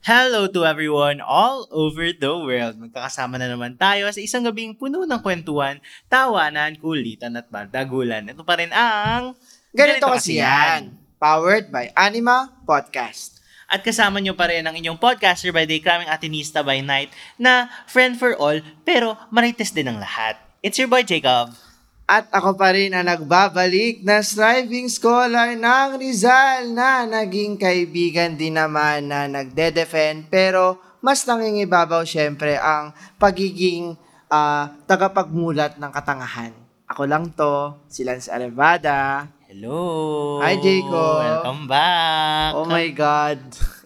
Hello to everyone all over the world. Magkakasama na naman tayo sa isang gabing puno ng kwentuhan, tawanan, kulitan at bardagulan. Ito pa rin ang... Ganito kasi yan. Powered by Anima Podcast. At kasama nyo pa rin ang inyong podcaster by day, kraming atinista by night, na friend for all, pero marites din ang lahat. It's your boy Jacob. At ako pa rin ang nagbabalik na striving scholar ng Rizal na naging kaibigan din naman na nagde-defend pero mas nangingibabaw syempre ang pagiging ah, tagapagmulat ng katangahan. Ako lang to, si Lance Arevada. Hello! Hi, Jacob. Welcome back! Oh my God.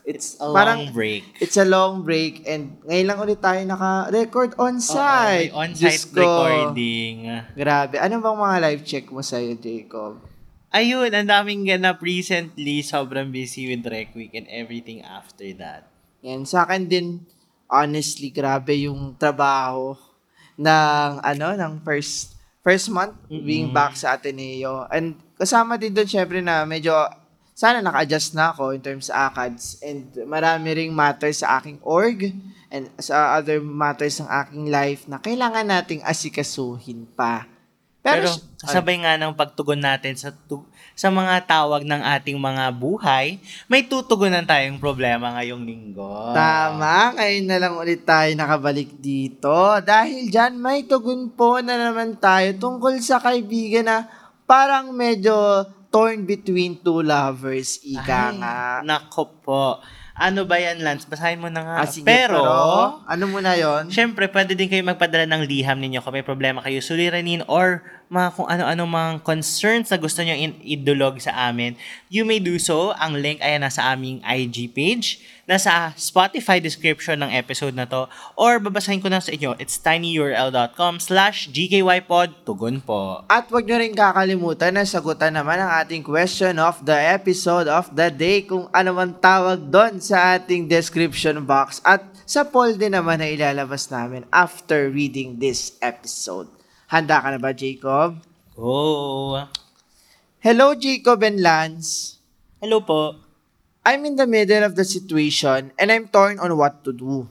It's, A parang, long break. It's a long break and ngayon lang ulit tayo naka-record on-site. Oo, on-site ko. recording. Grabe. Ano bang mga live check mo sa'yo, Jacob? Ayun, ang daming ganap recently. Sobrang busy with Rec Week and everything after that. Yan, sa akin din, honestly, grabe yung trabaho ng, ano, ng first, first month being back sa Ateneo. And kasama din doon, syempre, na medyo, sana naka-adjust na ako in terms sa ACADS. And marami ring matters sa aking org and sa other matters ng aking life na kailangan nating asikasuhin pa. Pero, Pero, kasabay nga ng pagtugon natin sa tu- sa mga tawag ng ating mga buhay, may tutugunan tayong problema ngayong linggo. Tama, ngayon na lang ulit tayo nakabalik dito. Dahil dyan, may tugon po na naman tayo tungkol sa kaibigan na parang medyo torn between two lovers. Ika Ay, nga. Nako po. Ano ba yan, Lance? Basahin mo na nga. Ah, sige, pero, ano muna yon? syempre, pwede din kayo magpadala ng liham ninyo kung may problema kayo suliranin or mga kung ano-ano mga concerns na gusto nyo idulog sa amin. You may do so. Ang link ay nasa aming IG page, nasa Spotify description ng episode na to, or babasahin ko na sa inyo. It's tinyurl.com slash gkypod. Tugon po. At wag nyo rin kakalimutan na sagutan naman ang ating question of the episode of the day kung ano man tawag doon sa ating description box at sa poll din naman na ilalabas namin after reading this episode. Handa ka na ba, Jacob? Go! Hello, Jacob and Lance. Hello po. I'm in the middle of the situation and I'm torn on what to do.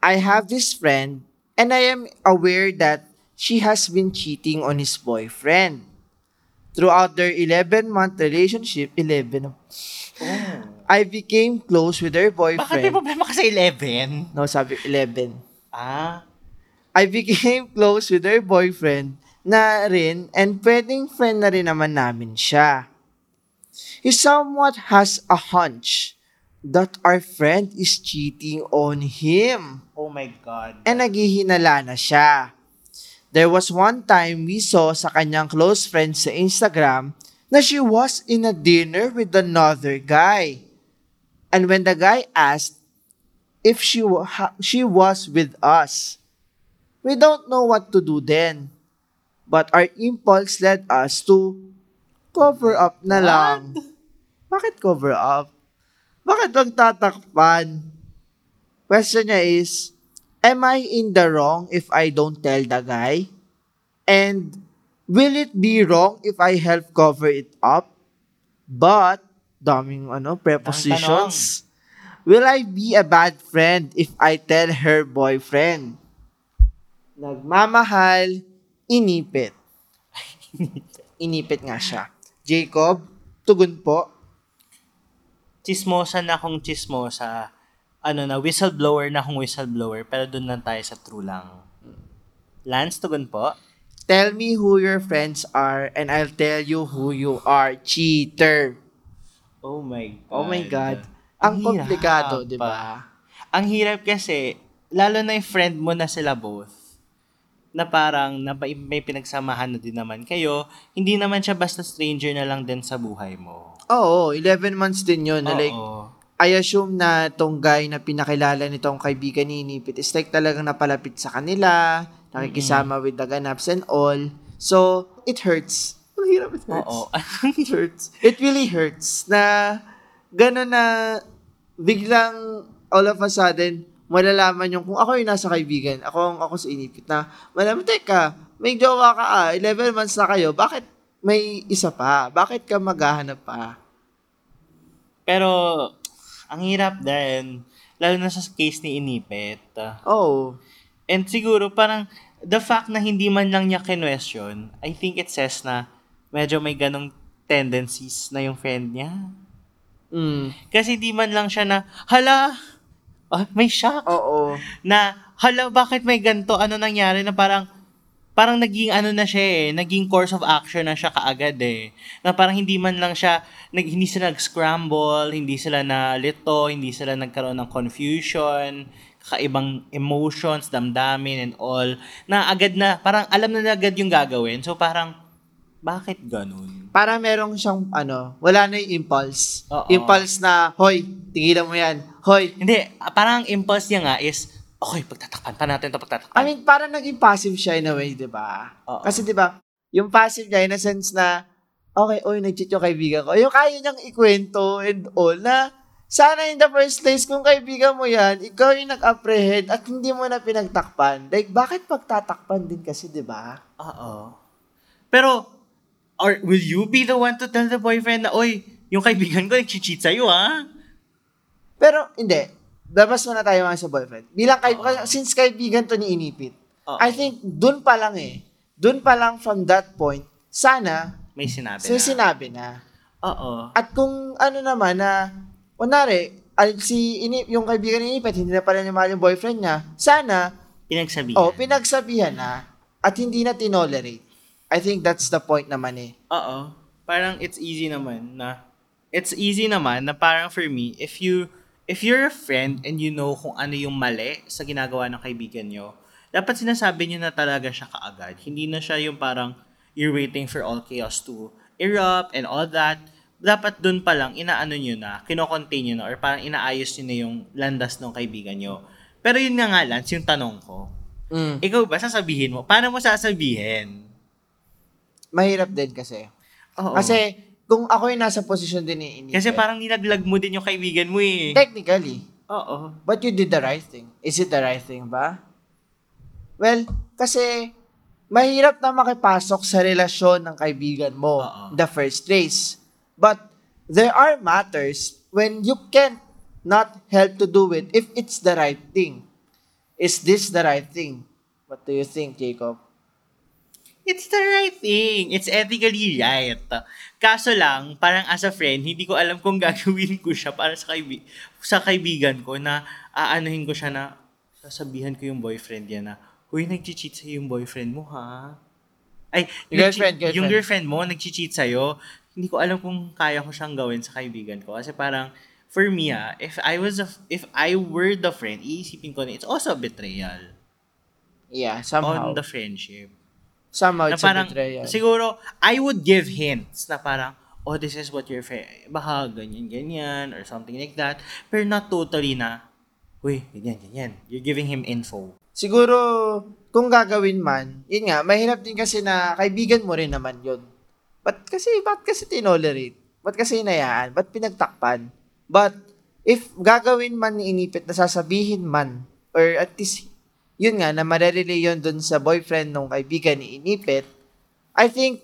I have this friend and I am aware that she has been cheating on his boyfriend. Throughout their 11-month relationship, 11, I became close with her Bakit may boyfriend. problema ka sa 11? No, sabi 11. Ah, I became close with her boyfriend na rin and pwedeng friend na rin naman namin siya. He somewhat has a hunch that our friend is cheating on him oh my God. and naghihinala na siya. There was one time we saw sa kanyang close friend sa Instagram na she was in a dinner with another guy. And when the guy asked if she wa- she was with us, we don't know what to do then. But our impulse led us to cover up na lang. Bakit cover up? Bakit magtatakpan? Question niya is, am I in the wrong if I don't tell the guy? And will it be wrong if I help cover it up? But, daming ano, prepositions. Will I be a bad friend if I tell her boyfriend? Nagmamahal, inipit. inipit nga siya. Jacob, tugon po. Chismosa na akong chismosa. Ano na, whistleblower na akong whistleblower. Pero doon lang tayo sa true lang. Lance, tugon po. Tell me who your friends are and I'll tell you who you are. Cheater. Oh my God. Oh my God. Ang hirap. komplikado, di ba? Ang hirap kasi, lalo na yung friend mo na sila both, na parang na may pinagsamahan na din naman kayo, hindi naman siya basta stranger na lang din sa buhay mo. Oo, 11 months din yun. Na like. I assume na tong guy na pinakilala nitong kaibigan ni Nipit is like talagang napalapit sa kanila, nakikisama with the ganaps and all. So, it hurts. Ang hirap, it hurts. Oo. it hurts. It really hurts na gano'n na biglang all of a sudden malalaman yung kung ako yung nasa kaibigan, ako ang ako sa inipit na malaman, teka, may jowa ka ah, 11 months na kayo, bakit may isa pa? Bakit ka maghahanap pa? Pero, ang hirap din. Lalo na sa case ni Inipet. Oh. And siguro, parang, the fact na hindi man lang niya kinwestiyon, I think it says na medyo may ganong tendencies na yung friend niya. Mm. Kasi di man lang siya na, hala, ah, may shock. Oo. Na, hala, bakit may ganto? Ano nangyari na parang, parang naging ano na siya eh, naging course of action na siya kaagad eh. Na parang hindi man lang siya, nag, hindi sila nag-scramble, hindi sila nalito, hindi sila nagkaroon ng confusion, kakaibang emotions, damdamin and all, na agad na, parang alam na agad yung gagawin. So parang, bakit ganun? Para merong siyang, ano, wala na yung impulse. Oo. Impulse na, hoy, tigilan mo yan. Hoy. Hindi, parang ang impulse niya nga is, okay, pagtatakpan pa natin ito, pagtatakpan. I mean, parang naging passive siya in a way, di ba? Oo. Kasi di ba, yung passive niya in a sense na, okay, oy, nag-cheat yung kaibigan ko. Yung kaya niyang ikwento and all na, sana in the first place, kung kaibigan mo yan, ikaw yung nag-apprehend at hindi mo na pinagtakpan. Like, bakit pagtatakpan din kasi, di ba? Oo. Pero, or will you be the one to tell the boyfriend na, oy, yung kaibigan ko nag-cheat sa'yo, ha? Pero, hindi. Labas muna tayo mga sa boyfriend. Bilang kay, since kaibigan to ni Inipit, Oo. I think, dun pa lang eh. Dun pa lang from that point, sana, May sinabi so na. sinabi na. Oo. At kung ano naman na, kunwari, si ini, yung kaibigan ni Inipit, hindi na pala niya mahal yung boyfriend niya, sana, Pinagsabihan. oh, pinagsabihan na, at hindi na tinolerate. I think that's the point naman eh. Oo. Parang it's easy naman na, it's easy naman na parang for me, if you, if you're a friend and you know kung ano yung mali sa ginagawa ng kaibigan nyo, dapat sinasabi nyo na talaga siya kaagad. Hindi na siya yung parang you're waiting for all chaos to erupt and all that. Dapat dun pa lang, inaano nyo na, kinocontain nyo na, or parang inaayos nyo na yung landas ng kaibigan nyo. Pero yun nga nga, Lance, yung tanong ko, Mm. ikaw ba, sasabihin mo? Paano mo sasabihin? Mahirap din kasi. Oo. Kasi, kung ako yung nasa posisyon din ni Inipit, Kasi parang nilaglag mo din yung kaibigan mo eh. technically, Oo. But you did the right thing. Is it the right thing ba? Well, kasi mahirap na makipasok sa relasyon ng kaibigan mo Oo. in the first place. But there are matters when you can't not help to do it if it's the right thing. Is this the right thing? What do you think, Jacob? It's the right thing. It's ethically right. Kaso lang, parang as a friend, hindi ko alam kung gagawin ko siya para sa, kaibi- sa kaibigan ko na aanuhin ko siya na sasabihan ko yung boyfriend niya na, Uy, nag-cheat sa'yo yung boyfriend mo, ha? Ay, Yung nag-cheat- girlfriend, Yung girlfriend. girlfriend mo, nag-cheat sa'yo. Hindi ko alam kung kaya ko siyang gawin sa kaibigan ko. Kasi parang, for me, ah, if I was a, if I were the friend, iisipin ko na it's also a betrayal Yeah, somehow. on the friendship. Somehow it's parang, a betrayal. siguro, I would give hints na parang, oh, this is what your friend, baka ganyan, ganyan, or something like that. Pero not totally na, uy, ganyan, ganyan. You're giving him info. Siguro, kung gagawin man, yun nga, mahirap din kasi na kaibigan mo rin naman yun. Ba't kasi, ba't kasi tinolerate? Ba't kasi inayaan? Ba't pinagtakpan? But, if gagawin man ni inipit na sasabihin man, or at least, yun nga, na marerelay yun dun sa boyfriend ng kaibigan ni inipit, I think,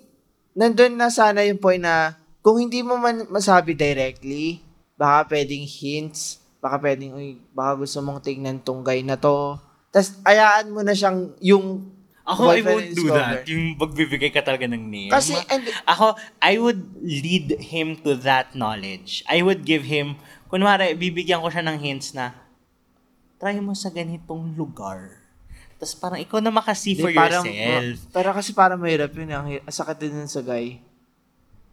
nandun na sana yung point na, kung hindi mo man masabi directly, baka pwedeng hints, baka pwedeng, uy, baka gusto mong tingnan tong guy na to, tas ayaan mo na siyang yung Ako, I won't do cover. that. Yung magbibigay ka talaga ng name. Kasi, and, ako, I would lead him to that knowledge. I would give him, kunwari, bibigyan ko siya ng hints na, try mo sa ganitong lugar. Tapos parang ikaw na makasee for parang, yourself. pero kasi parang mahirap yun, ang sakit din sa guy.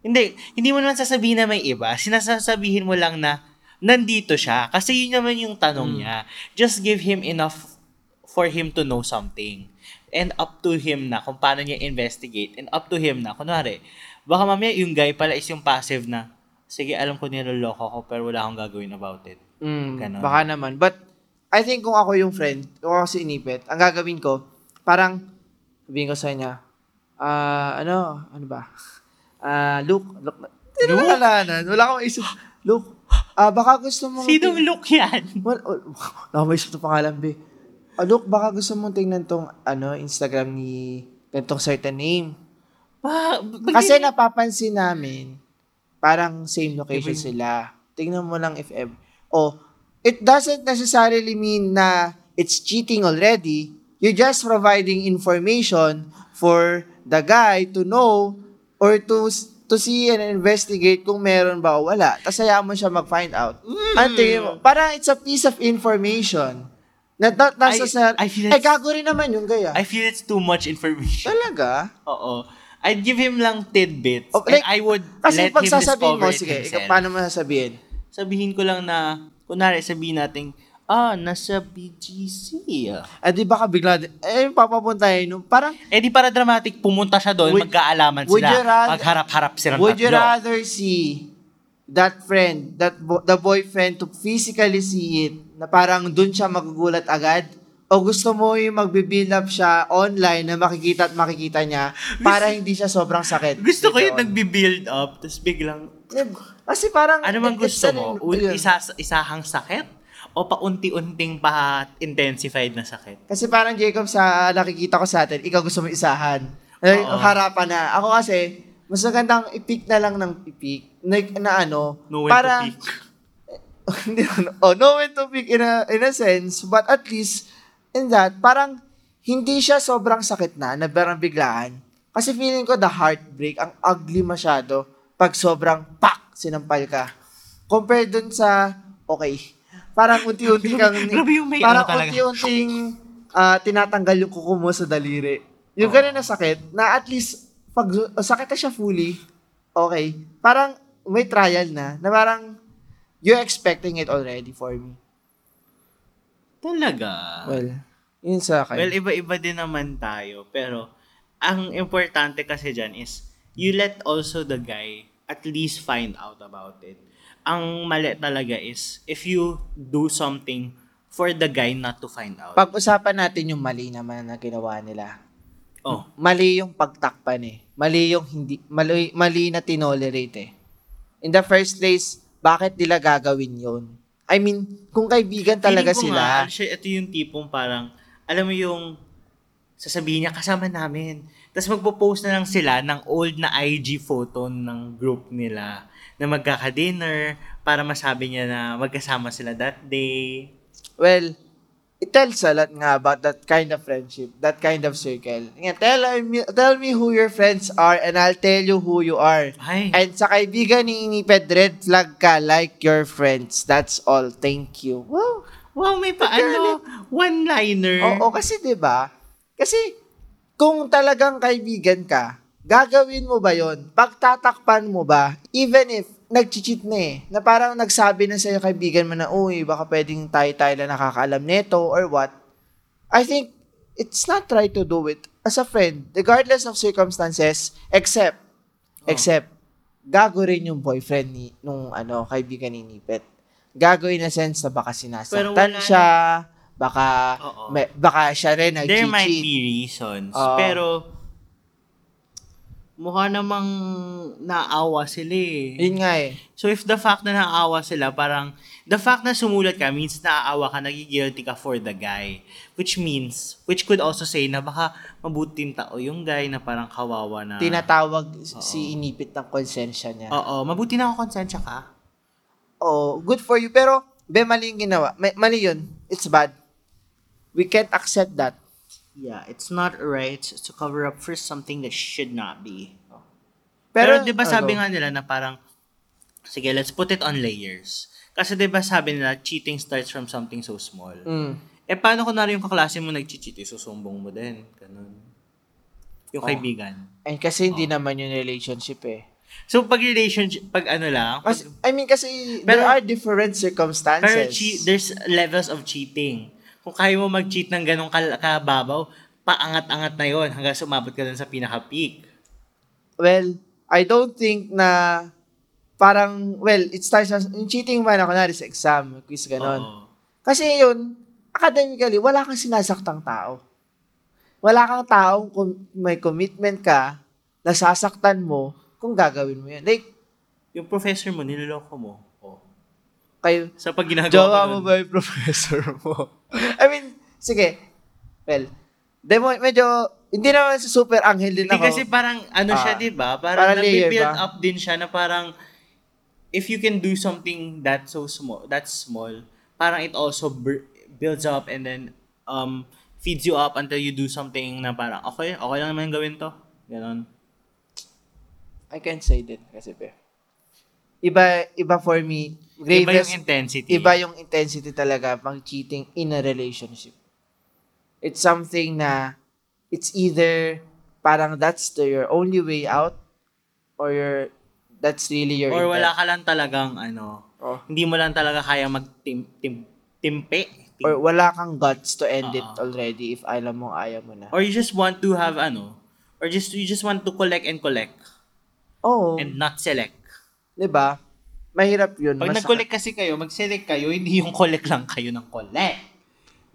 Hindi, hindi mo naman sasabihin na may iba. Sinasasabihin mo lang na nandito siya. Kasi yun naman yung tanong Hmm. niya. Just give him enough for him to know something. And up to him na kung paano niya investigate. And up to him na, kunwari, baka mamaya yung guy pala is yung passive na, sige, alam ko niloloko ko pero wala akong gagawin about it. Mm, baka naman. But, I think kung ako yung friend, kung ako si Inipit, ang gagawin ko, parang, sabihin ko sa kanya, ah, ano, ano ba? Ah, Luke, Luke, Hindi Luke? na kalanan. Wala akong isip. Luke, ah, baka gusto mo... Sinong look yan? Well, oh, wala akong maisip na pangalan, be. Ah, Luke, baka gusto mong tingnan tong, ano, Instagram ni, ganitong certain name. Pa, pag- Kasi napapansin namin, parang same location sila. Tingnan mo lang if ever. Oh, it doesn't necessarily mean na it's cheating already. You're just providing information for the guy to know or to to see and investigate kung meron ba o wala. Tapos hayaan mo siya mag-find out. Mm. Mo, parang it's a piece of information. Na, na, nasa I- sa, I feel eh, gago rin naman yung gaya. I feel it's too much information. Talaga? Oo. I'd give him lang tidbits. Oh, like, and I would Kasi let him discover mo, it sige, himself. paano mo sasabihin? Sabihin ko lang na, kunwari sabihin natin, ah, nasa BGC. Eh, di baka bigla, din- eh, papapuntahin, no? parang, Eh di para dramatic, pumunta siya doon, Would- magkaalaman would sila. you rather- Magharap-harap silang would you tatlo. rather see that friend, that bo- the boyfriend to physically see it, na parang dun siya magugulat agad? O gusto mo yung magbe-build up siya online na makikita at makikita niya para hindi siya sobrang sakit? Gusto ko yung on. nagbi-build up, tapos biglang, Kasi parang... ano it's gusto mo? yun. Isa, isahang sakit? O paunti-unting pa-intensified na sakit? Kasi parang Jacob sa nakikita ko sa atin, ikaw gusto mo isahan. Oo. harapan na. Ako kasi, mas magandang ipik na lang ng ipik. Na, na ano, No para, to pick. Ano, oh, no when to pick in a, in a sense, but at least, in that, parang, hindi siya sobrang sakit na, na parang biglaan. Kasi feeling ko the heartbreak, ang ugly masyado, pag sobrang pak, sinampal ka. Compared dun sa, okay, parang unti-unti kang, parang ano unti-unting ah, tinatanggal yung kuko mo sa daliri. Yung ganun na sakit, na at least, pag sakit na siya fully, okay, parang may trial na, na parang, you're expecting it already for me. Talaga. Well, yun sa akin. Well, iba-iba din naman tayo. Pero, ang importante kasi dyan is, you let also the guy at least find out about it. Ang mali talaga is, if you do something for the guy not to find out. Pag-usapan natin yung mali naman na ginawa nila. oh, Mali yung pagtakpan eh. Mali yung hindi, mali, mali na tinolerate eh. In the first place, bakit nila gagawin yun? I mean, kung kaibigan talaga feeling sila, Nga, ito yung tipong parang, alam mo yung, sasabihin niya, kasama namin. Tapos magpo-post na lang sila ng old na IG photo ng group nila na magkaka-dinner para masabi niya na magkasama sila that day. well, it tells a lot nga about that kind of friendship, that kind of circle. Nga, tell me, tell me who your friends are and I'll tell you who you are. Ay, And sa kaibigan ni Iniped, red flag ka like your friends. That's all. Thank you. Wow. Wow, may pa ano, one-liner. Oo, kasi 'di ba? Kasi kung talagang kaibigan ka, gagawin mo ba 'yon? Pagtatakpan mo ba? Even if nag-cheat na eh, na parang nagsabi na sa'yo kaibigan mo na, uy, baka pwedeng tayo-tayo lang nakakaalam nito or what. I think it's not right to do it as a friend, regardless of circumstances, except, except, gago rin yung boyfriend ni, nung ano, kaibigan ni Nipet. Gago in a sense na baka sinasaktan siya, baka, Oo. may, baka siya rin There might be reasons. Oo. pero, mukha namang naawa sila eh. Yun nga eh. So if the fact na naawa sila, parang the fact na sumulat ka means naaawa ka, nagigilty ka for the guy. Which means, which could also say na baka mabuting tao yung guy na parang kawawa na. Tinatawag si inipit ng konsensya niya. Oo, mabuti na ako konsensya ka. Oh, good for you. Pero, be, mali yung ginawa. Ma- mali yun. It's bad. We can't accept that. Yeah, it's not right to cover up for something that should not be. Pero, Pero, di ba sabi ano, nga nila na parang, sige, let's put it on layers. Kasi di ba sabi nila, cheating starts from something so small. Mm. Eh, paano kung yung kaklase mo nag-cheat, isusumbong mo din. Ganun. Yung Oh. kaibigan. And kasi hindi naman yung relationship eh. So, pag relationship, pag ano lang, pag, I mean, kasi Pero- there are different circumstances. pero che- there's levels of cheating. Kung kaya mo mag-cheat ng ganong kal- kababaw, paangat-angat na yon hanggang sumabot ka dun sa pinaka-peak. Well, I don't think na parang, well, it starts as, yung cheating man ako na sa exam, quiz, ganon. Oo. Kasi yun, academically, wala kang sinasaktang tao. Wala kang taong kung may commitment ka, nasasaktan mo, kung gagawin mo yan. Like, Yung professor mo, niloloko mo. Oh. kayo, Sa pag ginagawa jowa mo ba yung professor mo? I mean, sige, well, Demo, medyo, hindi naman sa super anghel din Hindi ako. kasi parang, ano siya, Ah. di ba? Parang Parang nabibuild ba? up din siya na parang, if you can do something that so small, that's small, parang it also builds up and then, um, feeds you up until you do something na parang, okay, okay lang naman gawin to. Ganon. I can't say din kasi pe. Iba, iba for me. Iba Gravest, yung intensity. iba yung intensity talaga pag cheating in a relationship. It's something na it's either parang that's the, your only way out or your that's really your Or wala ka lang talagang, ano, Oh. hindi mo lang talaga kaya mag-timpe. Or wala kang guts to end it Oo. already if alam mo ayaw mo na. Or you just want to have, ano, or just you just want to collect and collect Oo. and not select. 'Di ba? Mahirap 'yun. Pag nag-collect kasi kayo, mag-select kayo, hindi yung collect lang kayo ng collect.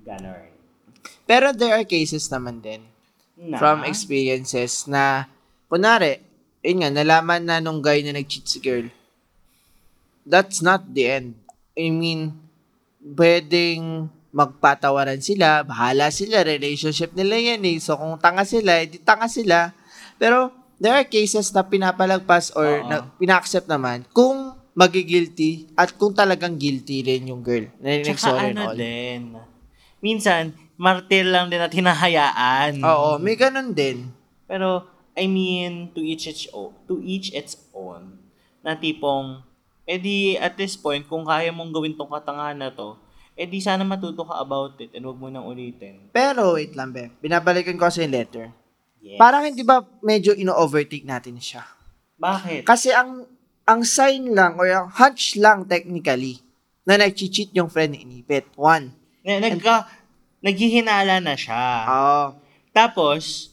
Ganon. Pero there are cases naman din Na? from experiences na kunari, yun nga, nalaman na nung guy na nag-cheat si girl. That's not the end. I mean, pwedeng magpatawaran sila, bahala sila, relationship nila yan eh. So kung tanga sila, edi tanga sila. Pero there are cases na pinapalagpas or Oo. na, pina-accept naman kung magigilty at kung talagang guilty rin yung girl. Na Tsaka ano all. din, minsan, martir lang din at hinahayaan. Oo, may ganun din. Pero, I mean, to each its own, to each its own, na tipong, edi at this point, kung kaya mong gawin tong katangahan na to, edi sana matuto ka about it and wag mo nang ulitin. Pero wait lang, be. Binabalikan ko kasi yung letter. Yes. Parang hindi ba medyo ino-overtake natin siya? Bakit? Kasi ang ang sign lang or ang hunch lang technically na nag-cheat yung friend ni Inipit. One. Na, nagka, naghihinala na siya. Oo. Tapos,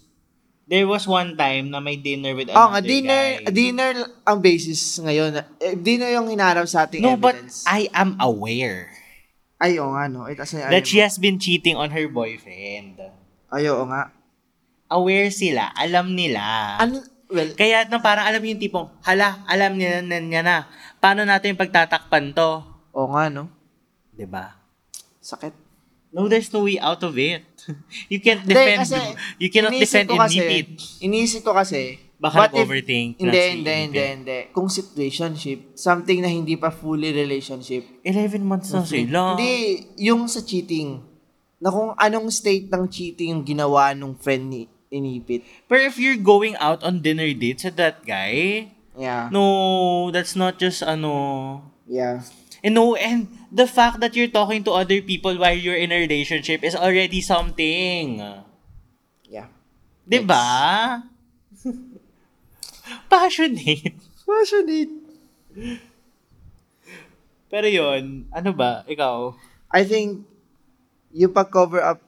there was one time na may dinner with Oh, another nga dinner, guy. dinner ang basis ngayon. Eh, dinner yung hinarap sa ating No, but evidence. I am aware Ay, oo nga, no. Ito, kasi, that she has been cheating on her boyfriend. Ay, oo nga. Aware sila, alam nila. Ano, well, Kaya na parang alam yung tipong, hala, alam niya na niya na. Paano natin pagtatakpan to? oo nga, no. ba? Sakit. No, there's no way out of it. you can't defend, kasi you cannot defend in kasi, it. Iniisip ko kasi, Baka nag-overthink na Hindi, hindi, hindi, hindi. Kung situationship, something na hindi pa fully relationship. 11 months na sila. Hindi, yung sa cheating. Na kung anong state ng cheating yung ginawa nung friend ni Inipit. But if you're going out on dinner dates with that guy, Yeah. no, that's not just ano. Yeah. And no, and the fact that you're talking to other people while you're in a relationship is already something. Yeah. 'Di ba? Passionate. Passionate. Pero yon, ano ba? Ikaw? I think, you pag-cover up,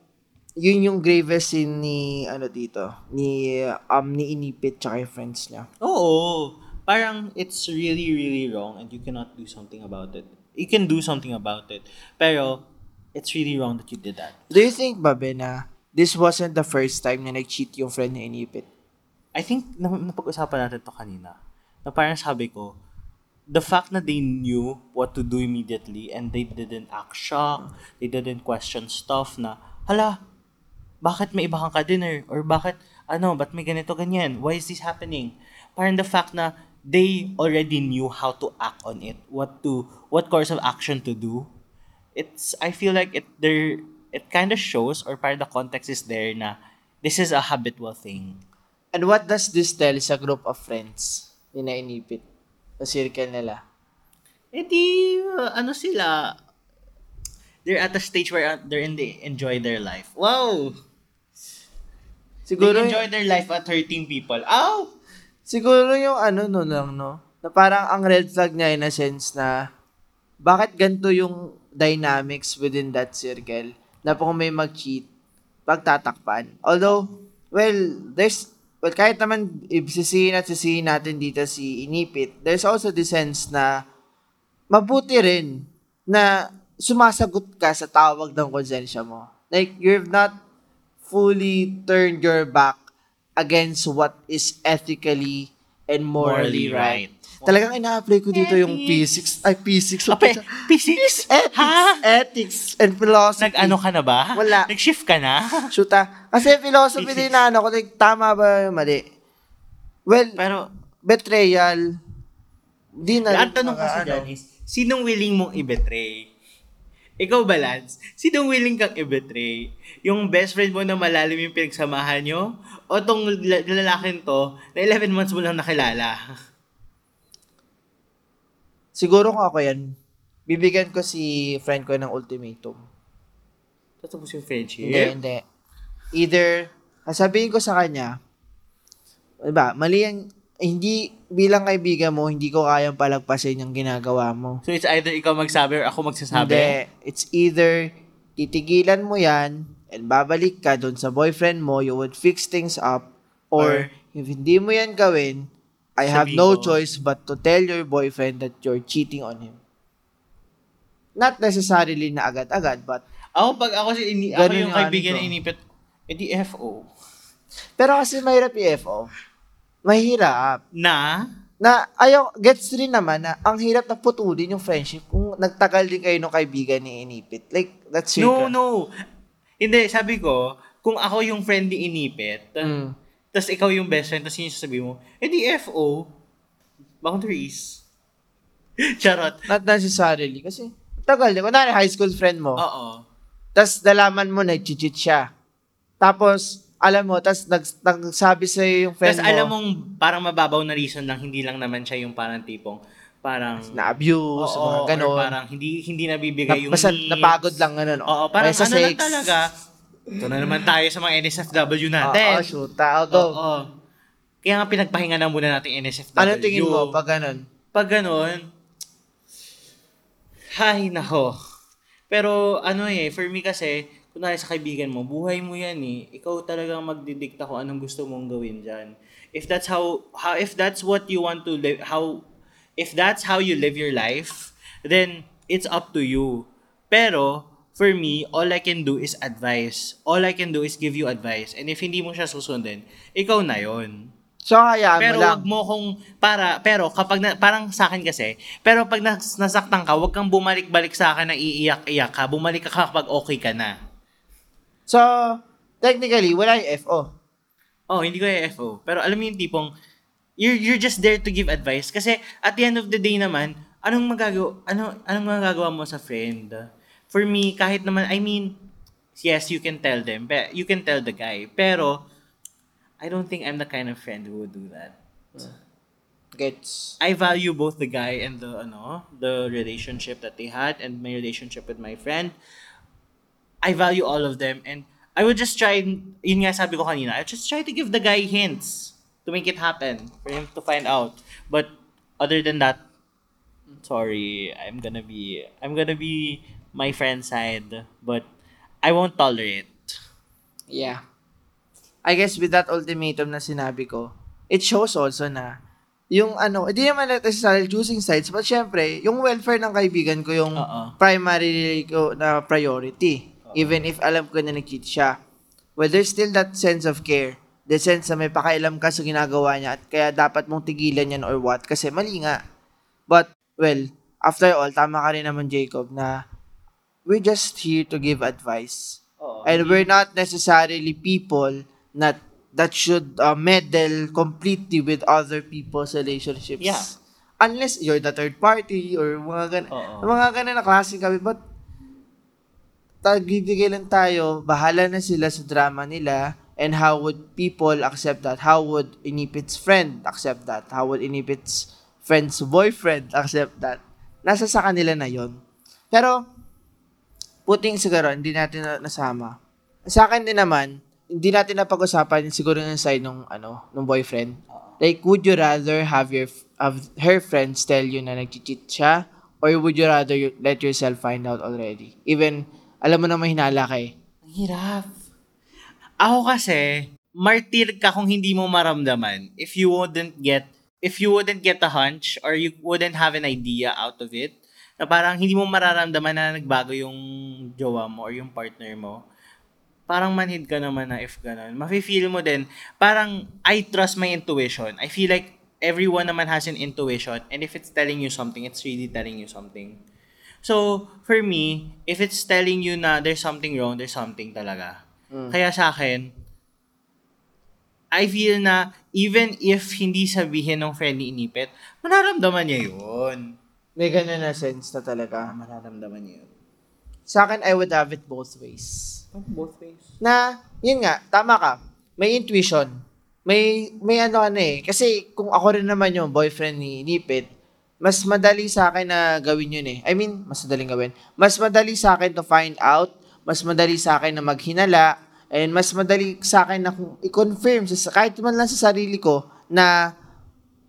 yun yung gravest sin ni, ano dito, ni, um, ni Inipit tsaka yung friends niya. Oo. Parang it's really, really wrong and you cannot do something about it. You can do something about it. Pero, it's really wrong that you did that. Do you think, Babe, na this wasn't the first time na nag-cheat yung friend ni Inipit? I think, na, napag-usapan natin to kanina. Na parang sabi ko, the fact na they knew what to do immediately and they didn't act shocked, they didn't question stuff na, hala, bakit may iba kang ka-dinner? Or bakit, ano, ba't may ganito, ganyan? Why is this happening? Parang the fact na they already knew how to act on it, what to, what course of action to do. It's, I feel like it, there, it kind of shows, or parang the context is there na, this is a habitual thing. And what does this tell sa group of friends ni na Inipit? Sa circle nila? Eh di, uh, ano sila, they're at a stage where uh, they're in the enjoy their life. Wow! Siguro, they enjoy their life at hurting people. Ow! siguro yung ano no lang, no? Na parang ang red flag niya in a sense na bakit ganito yung dynamics within that circle na kung may mag-cheat, pagtatakpan. Although, well, there's, well, kahit naman sisihin at sisihin natin dito si Inipit, there's also the sense na mabuti rin na sumasagot ka sa tawag ng konsensya mo. Like, you've not fully turned your back against what is ethically and morally, Morally right. right. Talagang ina-apply ko dito yung P6, ay P6, Ape, physics? ethics, Ha? ethics, and philosophy. Nag-ano ka na ba? Wala. Nag-shift ka na? Shoota. Kasi philosophy Physics. din na ano ko, like, tama ba yung mali? Well, Pero, betrayal, di na ang tanong kasi ano. dyan is, sinong willing mong i-betray? Ikaw ba, Lance? Sinong willing kang i-betray? Yung best friend mo na malalim yung pinagsamahan nyo? O tong la- lalaking to, na 11 months mo lang nakilala? Siguro kung ako yan, bibigyan ko si friend ko ng ultimatum. Tatapos yung friendship? Hindi, hindi. Either, sasabihin ko sa kanya, diba, mali yung, hindi, bilang kaibigan mo, hindi ko kayang palagpasin yung ginagawa mo. So it's either ikaw magsabi or ako magsasabi? Hindi. It's either, titigilan mo yan, and babalik ka dun sa boyfriend mo, you would fix things up, or, Or- if hindi mo yan gawin, I have no ko. choice but to tell your boyfriend that you're cheating on him. Not necessarily na agad-agad, but Ako, pag ako, si ini, ako yung ano kaibigan na inipit, edi FO. Pero kasi mahirap i-FO. Mahirap. Na? Na, ayaw, gets rin naman na ang hirap na putulin yung friendship kung nagtagal din kayo ng kaibigan ni Inipit. Like, that's No, your... no. Hindi, sabi ko, kung ako yung friend ni inipit, Mm. tas ikaw yung best friend, tas yun yung sasabi mo, edi FO. Boundaries. Charot. Not necessarily. Kasi, tagal. Kunwari, high school friend mo. Oo. Tapos, dalaman mo, nag-cheat siya. Tapos, alam mo, tapos nag, nagsabi sa yung friend Tas mo, alam mong parang mababaw na reason lang, hindi lang naman siya yung parang tipong, parang, na-abuse, oo, mga or ganon. parang hindi hindi Na, nabibigay yung basta needs. napagod lang ganun. Oo, parang ano lang sex. talaga. Ito na naman tayo sa mga NSFW Oo, natin. shoot. I'll go. Oo. Kaya nga pinagpahinga na muna natin NSFW. Ano tingin mo pag ganun? Pag ganun, hay nako. Pero ano eh, for me kasi, kunwari sa kaibigan mo, buhay mo yan eh. Ikaw talagang magdidikta kung anong gusto mong gawin dyan. If that's how, how if that's what you want to live, how, if that's how you live your life, then it's up to you. Pero, for me, all I can do is advice. All I can do is give you advice. And if hindi mo siya susundin, ikaw na yon. So, hayaan Pero mo lang. wag mo kung para pero kapag na, parang sa akin kasi, pero pag nas, nasaktan ka, wag kang bumalik-balik sa akin na iiyak-iyak ka. Bumalik ka kapag okay ka na. So, technically, wala yung FO. Oh, hindi ko yung FO. Pero alam mo yung tipong you're you're just there to give advice kasi at the end of the day naman, anong magagawa ano anong magagawa mo sa friend? For me, kahit naman I mean, yes, you can tell them, but you can tell the guy. Pero I don't think I'm the kind of friend who would do that. Gets. I value both the guy and the ano, the relationship that they had and my relationship with my friend. I value all of them and I would just try yun nga sabi ko kanina, I just try to give the guy hints to make it happen for him to find out. But other than that, sorry, I'm gonna be I'm gonna be my friend's side, but I won't tolerate. Yeah. I guess with that ultimatum na sinabi ko, it shows also na yung ano, hindi naman necessarily choosing sides, but syempre, yung welfare ng kaibigan ko yung Oo. primary ko na priority. Even if alam ko na nag-cheat siya. Well, there's still that sense of care. The sense na may pakailam ka sa ginagawa niya at kaya dapat mong tigilan yan or what kasi mali nga. But, well, after all, tama ka rin naman, Jacob, na we're just here to give advice. Oo. And we're not necessarily people that that should uh, meddle completely with other people's relationships. Yeah. Unless you're the third party or mga gan Oo. mga ganun na klase kami. But tagbibigay lang tayo, bahala na sila sa drama nila and how would people accept that? How would Inipit's friend accept that? How would Inipit's friend's boyfriend accept that? Nasa sa kanila na yon. Pero, puting siguro, hindi natin na, nasama. Sa akin din naman, hindi natin napag-usapan siguro yung side nung, ano, nung boyfriend. Like, would you rather have your, have her friends tell you na nag-cheat siya? Or would you rather you, let yourself find out already? Even, alam mo na may hinala ka eh. Ang hirap. Ako kasi, martir ka kung hindi mo maramdaman. If you wouldn't get, if you wouldn't get a hunch or you wouldn't have an idea out of it, na parang hindi mo mararamdaman na nagbago yung jowa mo or yung partner mo, parang manhid ka naman na if ganun. Mafe-feel mo din, parang I trust my intuition. I feel like everyone naman has an intuition and if it's telling you something, it's really telling you something. So, for me, if it's telling you na there's something wrong, there's something talaga. Kaya sa akin, I feel na even if hindi sabihin ng friend ni Inipit, mararamdaman niya yun. May ganun na sense na talaga. Mararamdaman niya yun. Sa akin, I would have it both ways. Both ways. Na, yun nga, tama ka. May intuition. May, may ano ano eh. Kasi kung ako rin naman yung boyfriend ni Nipit, mas madali sa akin na gawin yun eh. I mean, mas madaling gawin. Mas madali sa akin to find out. Mas madali sa akin na maghinala. And mas madali sa akin na i-confirm, sa, kahit man lang sa sarili ko, na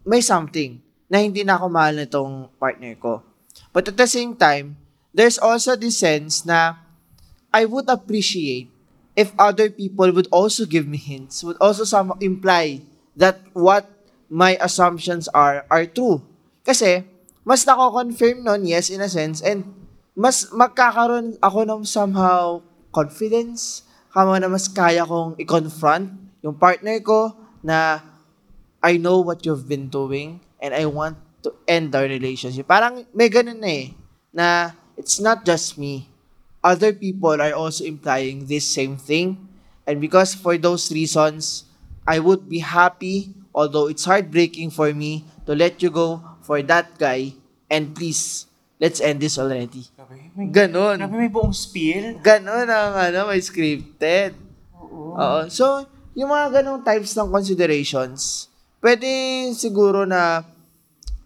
may something na hindi na ako mahal nitong partner ko. But at the same time, there's also this sense na I would appreciate if other people would also give me hints, would also somehow imply that what my assumptions are are true. Kasi, mas nako-confirm nun, yes, in a sense, and mas magkakaroon ako ng somehow confidence, kama na mas kaya kong i-confront yung partner ko na I know what you've been doing and I want to end our relationship. Parang may ganun na eh, na it's not just me. Other people are also implying this same thing. And because for those reasons, I would be happy, although it's heartbreaking for me, to let you go for that guy. And please, let's end this already. Grabe, may, Ganon. grabe may buong spiel. Ganon ang ano, may scripted. Oo. Oo. So, yung mga ganong types ng considerations, pwede siguro na,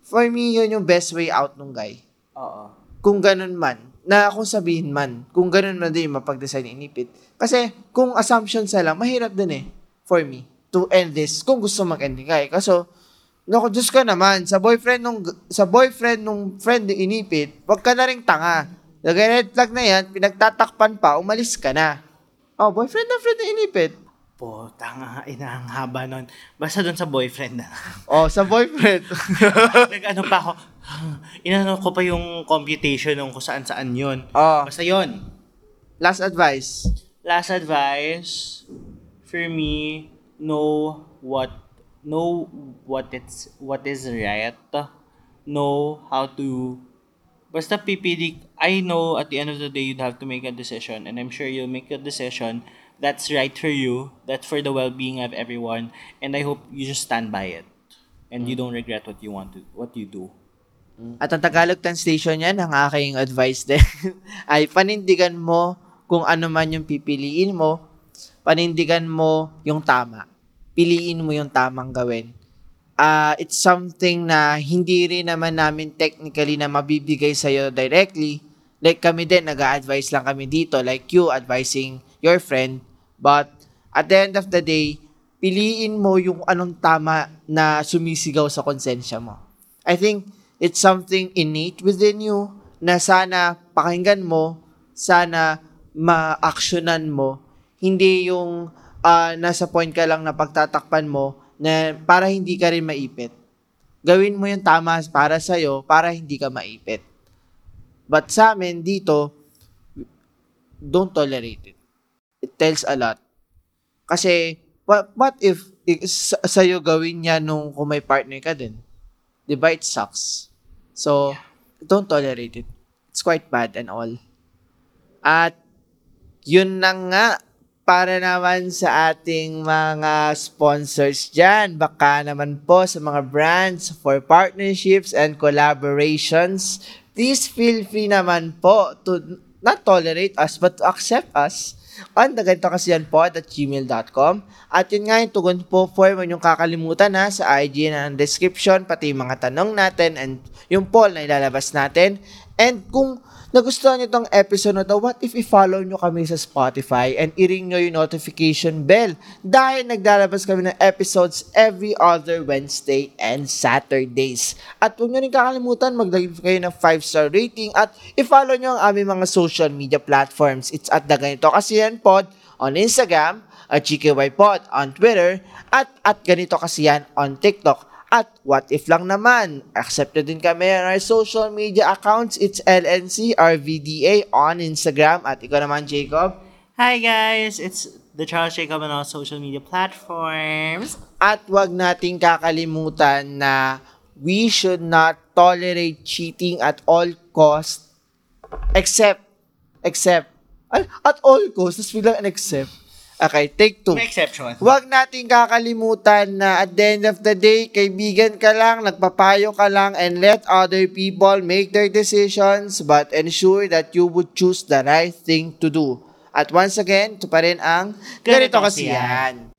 for me, yun yung best way out nung guy. Oo. Kung ganun man, na kung sabihin man, kung ganun man din yung mapag-design ni inipit. Kasi, kung assumptions na lang, mahirap din eh, for me, to end this, kung gusto mag-ending guy. Kaso, Naku, Diyos ka naman, sa boyfriend nung, sa boyfriend nung friend ni inipit, wag ka na ring tanga. Lagay red flag na yan, pinagtatakpan pa, umalis ka na. Oh, boyfriend na friend ni inipit. Po, tanga, ina, ang haba nun. Basta dun sa boyfriend na. Oh, sa boyfriend. Nag-ano pa ako, inano ko pa yung computation nung kung saan saan yun. oh, Basta yun. last advice. Last advice, for me, know what, know what it's, what is right. Know how to, basta pipili, I know at the end of the day, you'd have to make a decision. And I'm sure you'll make a decision that's right for you, that's for the well-being of everyone. And I hope you just stand by it. And you don't regret what you want to, what you do. At ang Tagalog translation yan, ang aking advice din, ay panindigan mo kung ano man yung pipiliin mo, panindigan mo yung tama. Piliin mo yung tamang gawin. Ah, it's something na hindi rin naman namin technically na mabibigay sa'yo directly. Like kami din, nag advise lang kami dito, like you advising your friend. But at the end of the day, piliin mo yung anong tama na sumisigaw sa konsensya mo. I think it's something innate within you na sana pakinggan mo, sana ma-actionan mo. Hindi yung ah, nasa point ka lang na pagtatakpan mo na para hindi ka rin maipit. Gawin mo yung tama para sa'yo para hindi ka maipit. But sa amin dito, don't tolerate it. It tells a lot. Kasi, what, what if sa, sa'yo gawin niya nung kung may partner ka din? Di ba it sucks? So, don't tolerate it. It's quite bad and all. At, yun na nga, para naman sa ating mga sponsors dyan, baka naman po sa mga brands for partnerships and collaborations, please feel free naman po to not tolerate us but to accept us on the ganito kasi yan po at gmail.com. At yun nga yung tugon po form yung kakalimutan na sa IG na ang description, pati mga tanong natin and yung poll na ilalabas natin. And kung nagustuhan nyo itong episode na to, what if i-follow nyo kami sa Spotify and i-ring nyo yung notification bell dahil naglalabas kami ng episodes every other Wednesday and Saturdays. At huwag nyo rin kakalimutan, maglagay kayo ng 5-star rating at i-follow nyo ang aming mga social media platforms. It's at the Ganito Kasi Yan Pod on Instagram, at GKY Pod on Twitter, at at Ganito Kasi Yan on TikTok. At what if lang naman, accepted din kami on our social media accounts. It's LNC RVDA on Instagram. At ikaw naman, Jacob. Hi guys, it's the Charles Jacob on all social media platforms. At wag nating kakalimutan na we should not tolerate cheating at all cost except except at all costs, tapos biglang an except. Okay, take two. May exception. Huwag nating kakalimutan na at the end of the day, kaibigan ka lang, nagpapayo ka lang, and let other people make their decisions, but ensure that you would choose the right thing to do. At once again, ito pa rin ang ganito kasi kasi yan.